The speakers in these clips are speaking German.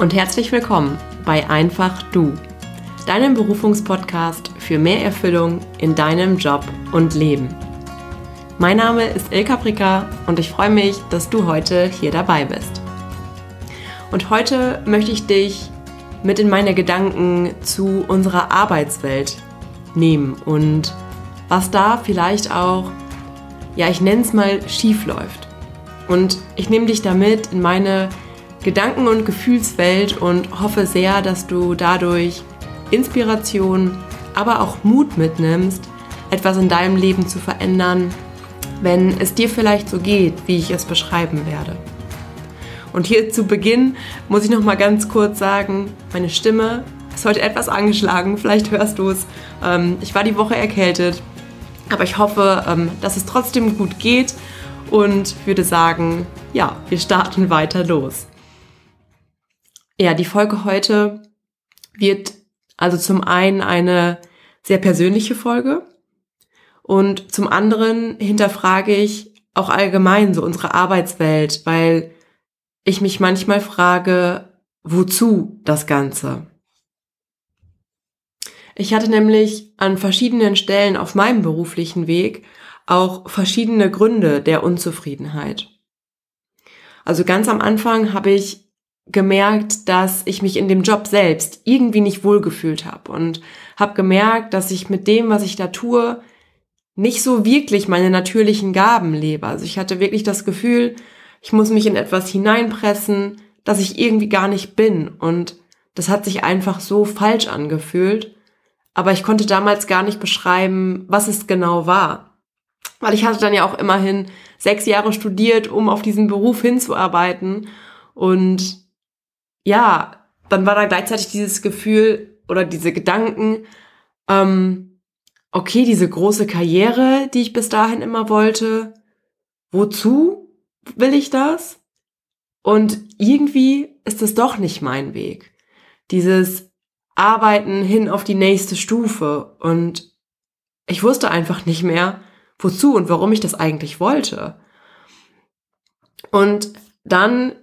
und herzlich willkommen bei Einfach Du, deinem Berufungspodcast für mehr Erfüllung in deinem Job und Leben. Mein Name ist Ilka Pricker und ich freue mich, dass du heute hier dabei bist. Und heute möchte ich dich mit in meine Gedanken zu unserer Arbeitswelt nehmen und was da vielleicht auch, ja, ich nenne es mal, schief läuft. Und ich nehme dich damit in meine Gedanken- und Gefühlswelt und hoffe sehr, dass du dadurch Inspiration, aber auch Mut mitnimmst, etwas in deinem Leben zu verändern, wenn es dir vielleicht so geht, wie ich es beschreiben werde. Und hier zu Beginn muss ich noch mal ganz kurz sagen, meine Stimme ist heute etwas angeschlagen, vielleicht hörst du es. Ähm, ich war die Woche erkältet, aber ich hoffe, ähm, dass es trotzdem gut geht und würde sagen, ja, wir starten weiter los. Ja, die Folge heute wird also zum einen eine sehr persönliche Folge und zum anderen hinterfrage ich auch allgemein so unsere Arbeitswelt, weil ich mich manchmal frage, wozu das Ganze? Ich hatte nämlich an verschiedenen Stellen auf meinem beruflichen Weg auch verschiedene Gründe der Unzufriedenheit. Also ganz am Anfang habe ich gemerkt, dass ich mich in dem Job selbst irgendwie nicht wohlgefühlt habe und habe gemerkt, dass ich mit dem, was ich da tue, nicht so wirklich meine natürlichen Gaben lebe. Also ich hatte wirklich das Gefühl, ich muss mich in etwas hineinpressen, das ich irgendwie gar nicht bin und das hat sich einfach so falsch angefühlt, aber ich konnte damals gar nicht beschreiben, was es genau war. Weil ich hatte dann ja auch immerhin sechs Jahre studiert, um auf diesen Beruf hinzuarbeiten und ja, dann war da gleichzeitig dieses Gefühl oder diese Gedanken, ähm, okay, diese große Karriere, die ich bis dahin immer wollte, wozu will ich das? Und irgendwie ist es doch nicht mein Weg. Dieses Arbeiten hin auf die nächste Stufe. Und ich wusste einfach nicht mehr, wozu und warum ich das eigentlich wollte. Und dann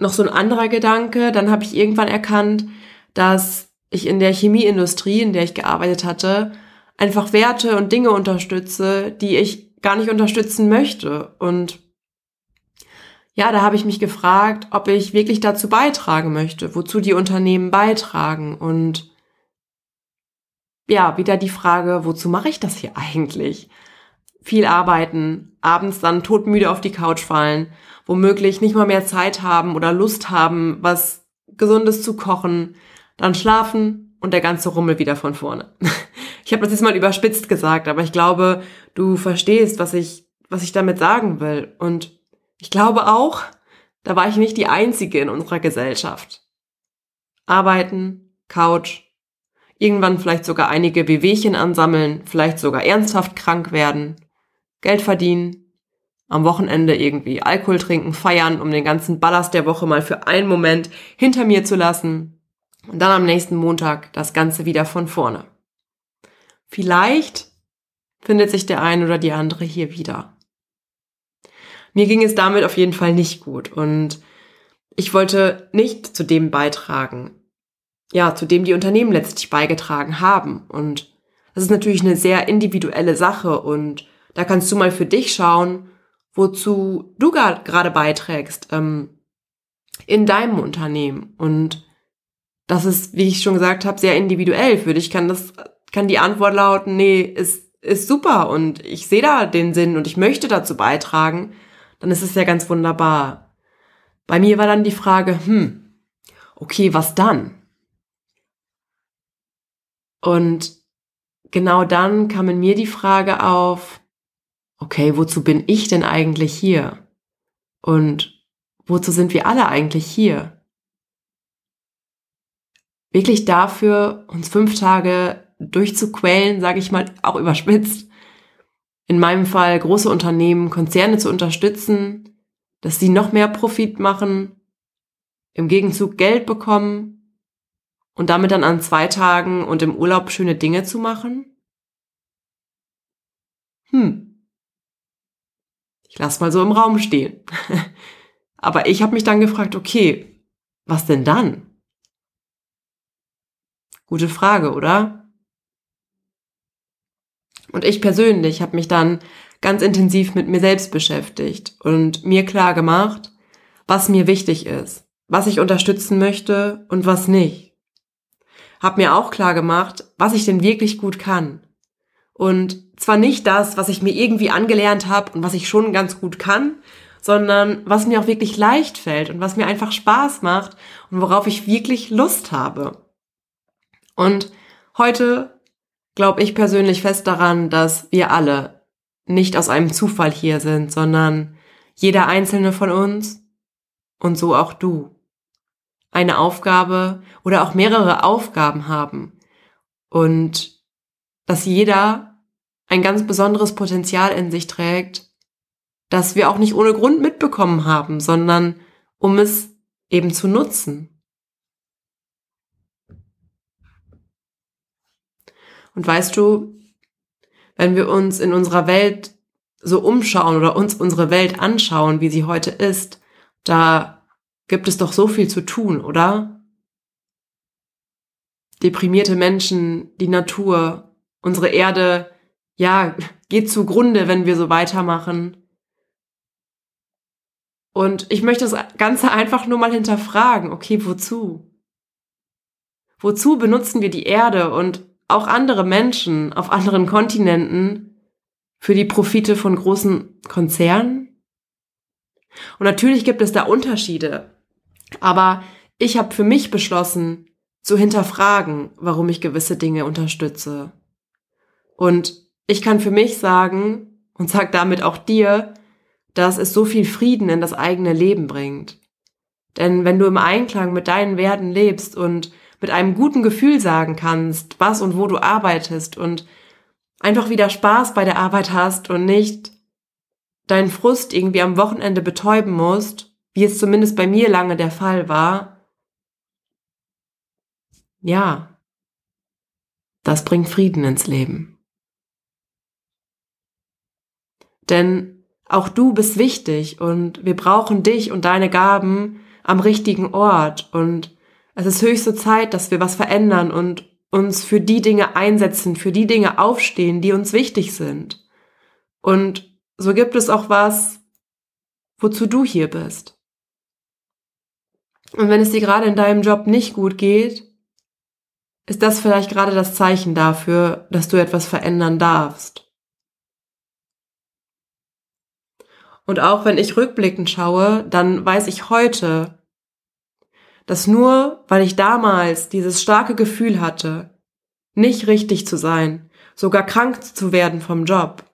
noch so ein anderer Gedanke. Dann habe ich irgendwann erkannt, dass ich in der Chemieindustrie, in der ich gearbeitet hatte, einfach Werte und Dinge unterstütze, die ich gar nicht unterstützen möchte. Und ja, da habe ich mich gefragt, ob ich wirklich dazu beitragen möchte, wozu die Unternehmen beitragen. Und ja, wieder die Frage, wozu mache ich das hier eigentlich? Viel arbeiten, abends dann todmüde auf die Couch fallen womöglich nicht mal mehr Zeit haben oder Lust haben, was Gesundes zu kochen, dann schlafen und der ganze Rummel wieder von vorne. Ich habe das jetzt mal überspitzt gesagt, aber ich glaube, du verstehst, was ich, was ich damit sagen will. Und ich glaube auch, da war ich nicht die Einzige in unserer Gesellschaft. Arbeiten, Couch, irgendwann vielleicht sogar einige Wehwehchen ansammeln, vielleicht sogar ernsthaft krank werden, Geld verdienen, am Wochenende irgendwie Alkohol trinken, feiern, um den ganzen Ballast der Woche mal für einen Moment hinter mir zu lassen und dann am nächsten Montag das Ganze wieder von vorne. Vielleicht findet sich der ein oder die andere hier wieder. Mir ging es damit auf jeden Fall nicht gut und ich wollte nicht zu dem beitragen, ja, zu dem die Unternehmen letztlich beigetragen haben. Und das ist natürlich eine sehr individuelle Sache und da kannst du mal für dich schauen, wozu du gerade beiträgst ähm, in deinem Unternehmen. Und das ist, wie ich schon gesagt habe, sehr individuell. Für dich kann das, kann die Antwort lauten, nee, ist, ist super und ich sehe da den Sinn und ich möchte dazu beitragen, dann ist es ja ganz wunderbar. Bei mir war dann die Frage, hm, okay, was dann? Und genau dann kam in mir die Frage auf, okay, wozu bin ich denn eigentlich hier? Und wozu sind wir alle eigentlich hier? Wirklich dafür, uns fünf Tage durchzuquälen, sage ich mal, auch überspitzt. In meinem Fall große Unternehmen, Konzerne zu unterstützen, dass sie noch mehr Profit machen, im Gegenzug Geld bekommen und damit dann an zwei Tagen und im Urlaub schöne Dinge zu machen? Hm, ich lasse mal so im Raum stehen. Aber ich habe mich dann gefragt, okay, was denn dann? Gute Frage, oder? Und ich persönlich habe mich dann ganz intensiv mit mir selbst beschäftigt und mir klar gemacht, was mir wichtig ist, was ich unterstützen möchte und was nicht. Hab mir auch klar gemacht, was ich denn wirklich gut kann. Und zwar nicht das, was ich mir irgendwie angelernt habe und was ich schon ganz gut kann, sondern was mir auch wirklich leicht fällt und was mir einfach Spaß macht und worauf ich wirklich Lust habe. Und heute glaube ich persönlich fest daran, dass wir alle nicht aus einem Zufall hier sind, sondern jeder einzelne von uns und so auch du eine Aufgabe oder auch mehrere Aufgaben haben und dass jeder ein ganz besonderes Potenzial in sich trägt, das wir auch nicht ohne Grund mitbekommen haben, sondern um es eben zu nutzen. Und weißt du, wenn wir uns in unserer Welt so umschauen oder uns unsere Welt anschauen, wie sie heute ist, da gibt es doch so viel zu tun, oder? Deprimierte Menschen, die Natur, unsere Erde, ja, geht zugrunde, wenn wir so weitermachen. Und ich möchte das Ganze einfach nur mal hinterfragen. Okay, wozu? Wozu benutzen wir die Erde und auch andere Menschen auf anderen Kontinenten für die Profite von großen Konzernen? Und natürlich gibt es da Unterschiede, aber ich habe für mich beschlossen, zu hinterfragen, warum ich gewisse Dinge unterstütze. Und ich kann für mich sagen und sag damit auch dir, dass es so viel Frieden in das eigene Leben bringt. Denn wenn du im Einklang mit deinen Werten lebst und mit einem guten Gefühl sagen kannst, was und wo du arbeitest und einfach wieder Spaß bei der Arbeit hast und nicht deinen Frust irgendwie am Wochenende betäuben musst, wie es zumindest bei mir lange der Fall war, ja, das bringt Frieden ins Leben. Denn auch du bist wichtig und wir brauchen dich und deine Gaben am richtigen Ort und es ist höchste Zeit, dass wir was verändern und uns für die Dinge einsetzen, für die Dinge aufstehen, die uns wichtig sind. Und so gibt es auch was, wozu du hier bist. Und wenn es dir gerade in deinem Job nicht gut geht, ist das vielleicht gerade das Zeichen dafür, dass du etwas verändern darfst. Und auch wenn ich rückblickend schaue, dann weiß ich heute, dass nur weil ich damals dieses starke Gefühl hatte, nicht richtig zu sein, sogar krank zu werden vom Job,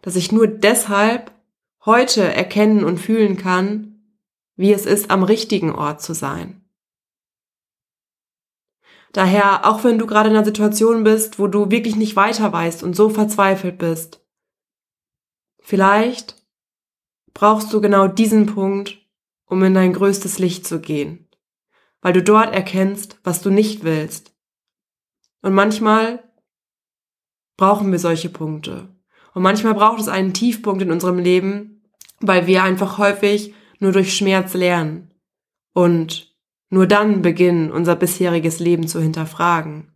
dass ich nur deshalb heute erkennen und fühlen kann, wie es ist, am richtigen Ort zu sein. Daher, auch wenn du gerade in einer Situation bist, wo du wirklich nicht weiter weißt und so verzweifelt bist, vielleicht brauchst du genau diesen Punkt, um in dein größtes Licht zu gehen, weil du dort erkennst, was du nicht willst. Und manchmal brauchen wir solche Punkte. Und manchmal braucht es einen Tiefpunkt in unserem Leben, weil wir einfach häufig nur durch Schmerz lernen und nur dann beginnen, unser bisheriges Leben zu hinterfragen.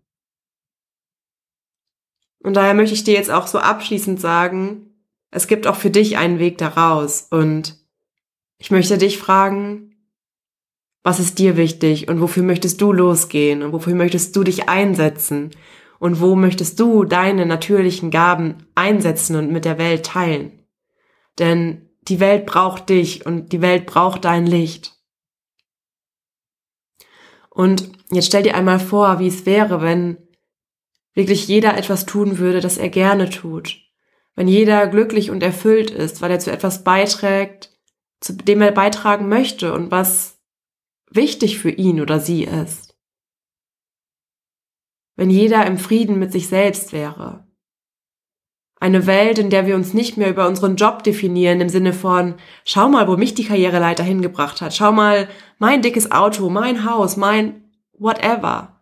Und daher möchte ich dir jetzt auch so abschließend sagen, es gibt auch für dich einen Weg daraus und ich möchte dich fragen, was ist dir wichtig und wofür möchtest du losgehen und wofür möchtest du dich einsetzen und wo möchtest du deine natürlichen Gaben einsetzen und mit der Welt teilen? Denn die Welt braucht dich und die Welt braucht dein Licht. Und jetzt stell dir einmal vor, wie es wäre, wenn wirklich jeder etwas tun würde, das er gerne tut. Wenn jeder glücklich und erfüllt ist, weil er zu etwas beiträgt, zu dem er beitragen möchte und was wichtig für ihn oder sie ist. Wenn jeder im Frieden mit sich selbst wäre. Eine Welt, in der wir uns nicht mehr über unseren Job definieren im Sinne von, schau mal, wo mich die Karriereleiter hingebracht hat, schau mal, mein dickes Auto, mein Haus, mein whatever.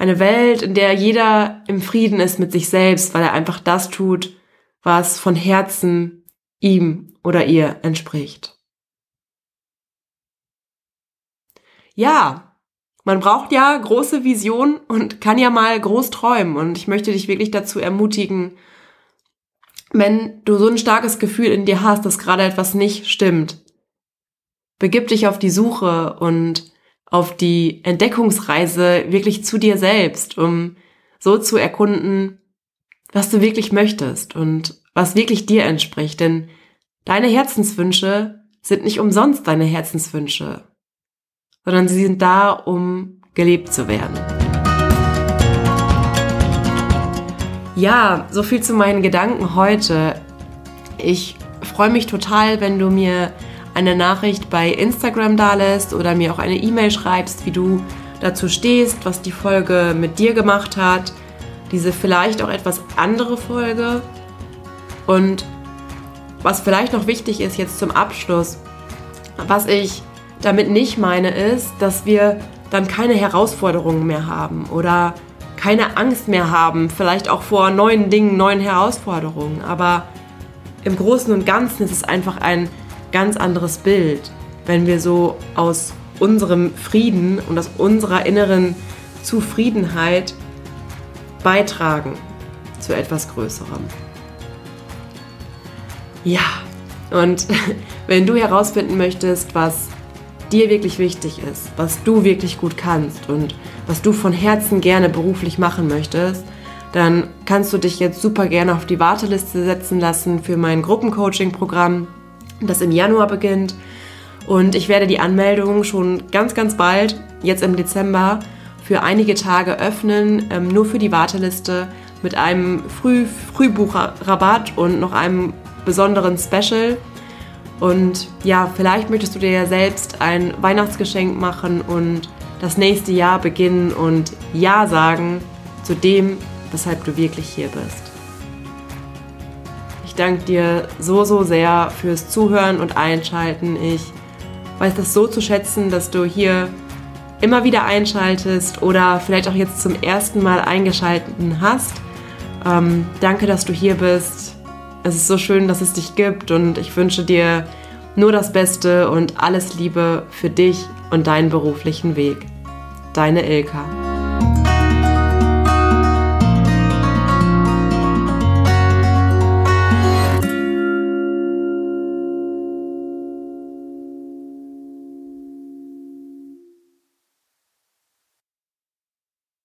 Eine Welt, in der jeder im Frieden ist mit sich selbst, weil er einfach das tut, was von Herzen ihm oder ihr entspricht. ja, man braucht ja große Vision und kann ja mal groß träumen. Und ich möchte dich wirklich dazu ermutigen, wenn du so ein starkes Gefühl in dir hast, dass gerade etwas nicht stimmt, begib dich auf die Suche und auf die Entdeckungsreise wirklich zu dir selbst, um so zu erkunden, was du wirklich möchtest und was wirklich dir entspricht. Denn deine Herzenswünsche sind nicht umsonst deine Herzenswünsche, sondern sie sind da, um gelebt zu werden. Ja, so viel zu meinen Gedanken heute. Ich freue mich total, wenn du mir eine Nachricht bei Instagram dalässt oder mir auch eine E-Mail schreibst, wie du dazu stehst, was die Folge mit dir gemacht hat. Diese vielleicht auch etwas andere Folge. Und was vielleicht noch wichtig ist jetzt zum Abschluss, was ich damit nicht meine, ist, dass wir dann keine Herausforderungen mehr haben oder keine Angst mehr haben, vielleicht auch vor neuen Dingen, neuen Herausforderungen. Aber im Großen und Ganzen ist es einfach ein ganz anderes Bild, wenn wir so aus unserem Frieden und aus unserer inneren Zufriedenheit beitragen zu etwas Größerem. Ja, und wenn du herausfinden möchtest, was dir wirklich wichtig ist, was du wirklich gut kannst und was du von Herzen gerne beruflich machen möchtest, dann kannst du dich jetzt super gerne auf die Warteliste setzen lassen für mein Gruppencoaching-Programm, das im Januar beginnt. Und ich werde die Anmeldung schon ganz, ganz bald, jetzt im Dezember, für einige Tage öffnen, ähm, nur für die Warteliste mit einem Früh Frühbuchrabatt und noch einem besonderen Special. Und ja, vielleicht möchtest du dir ja selbst ein Weihnachtsgeschenk machen und das nächste Jahr beginnen und Ja sagen zu dem, weshalb du wirklich hier bist. Ich danke dir so, so sehr fürs Zuhören und Einschalten. Ich weiß das so zu schätzen, dass du hier immer wieder einschaltest oder vielleicht auch jetzt zum ersten Mal eingeschaltet hast. Ähm, danke, dass du hier bist. Es ist so schön, dass es dich gibt und ich wünsche dir nur das Beste und alles Liebe für dich und deinen beruflichen Weg. Deine Ilka.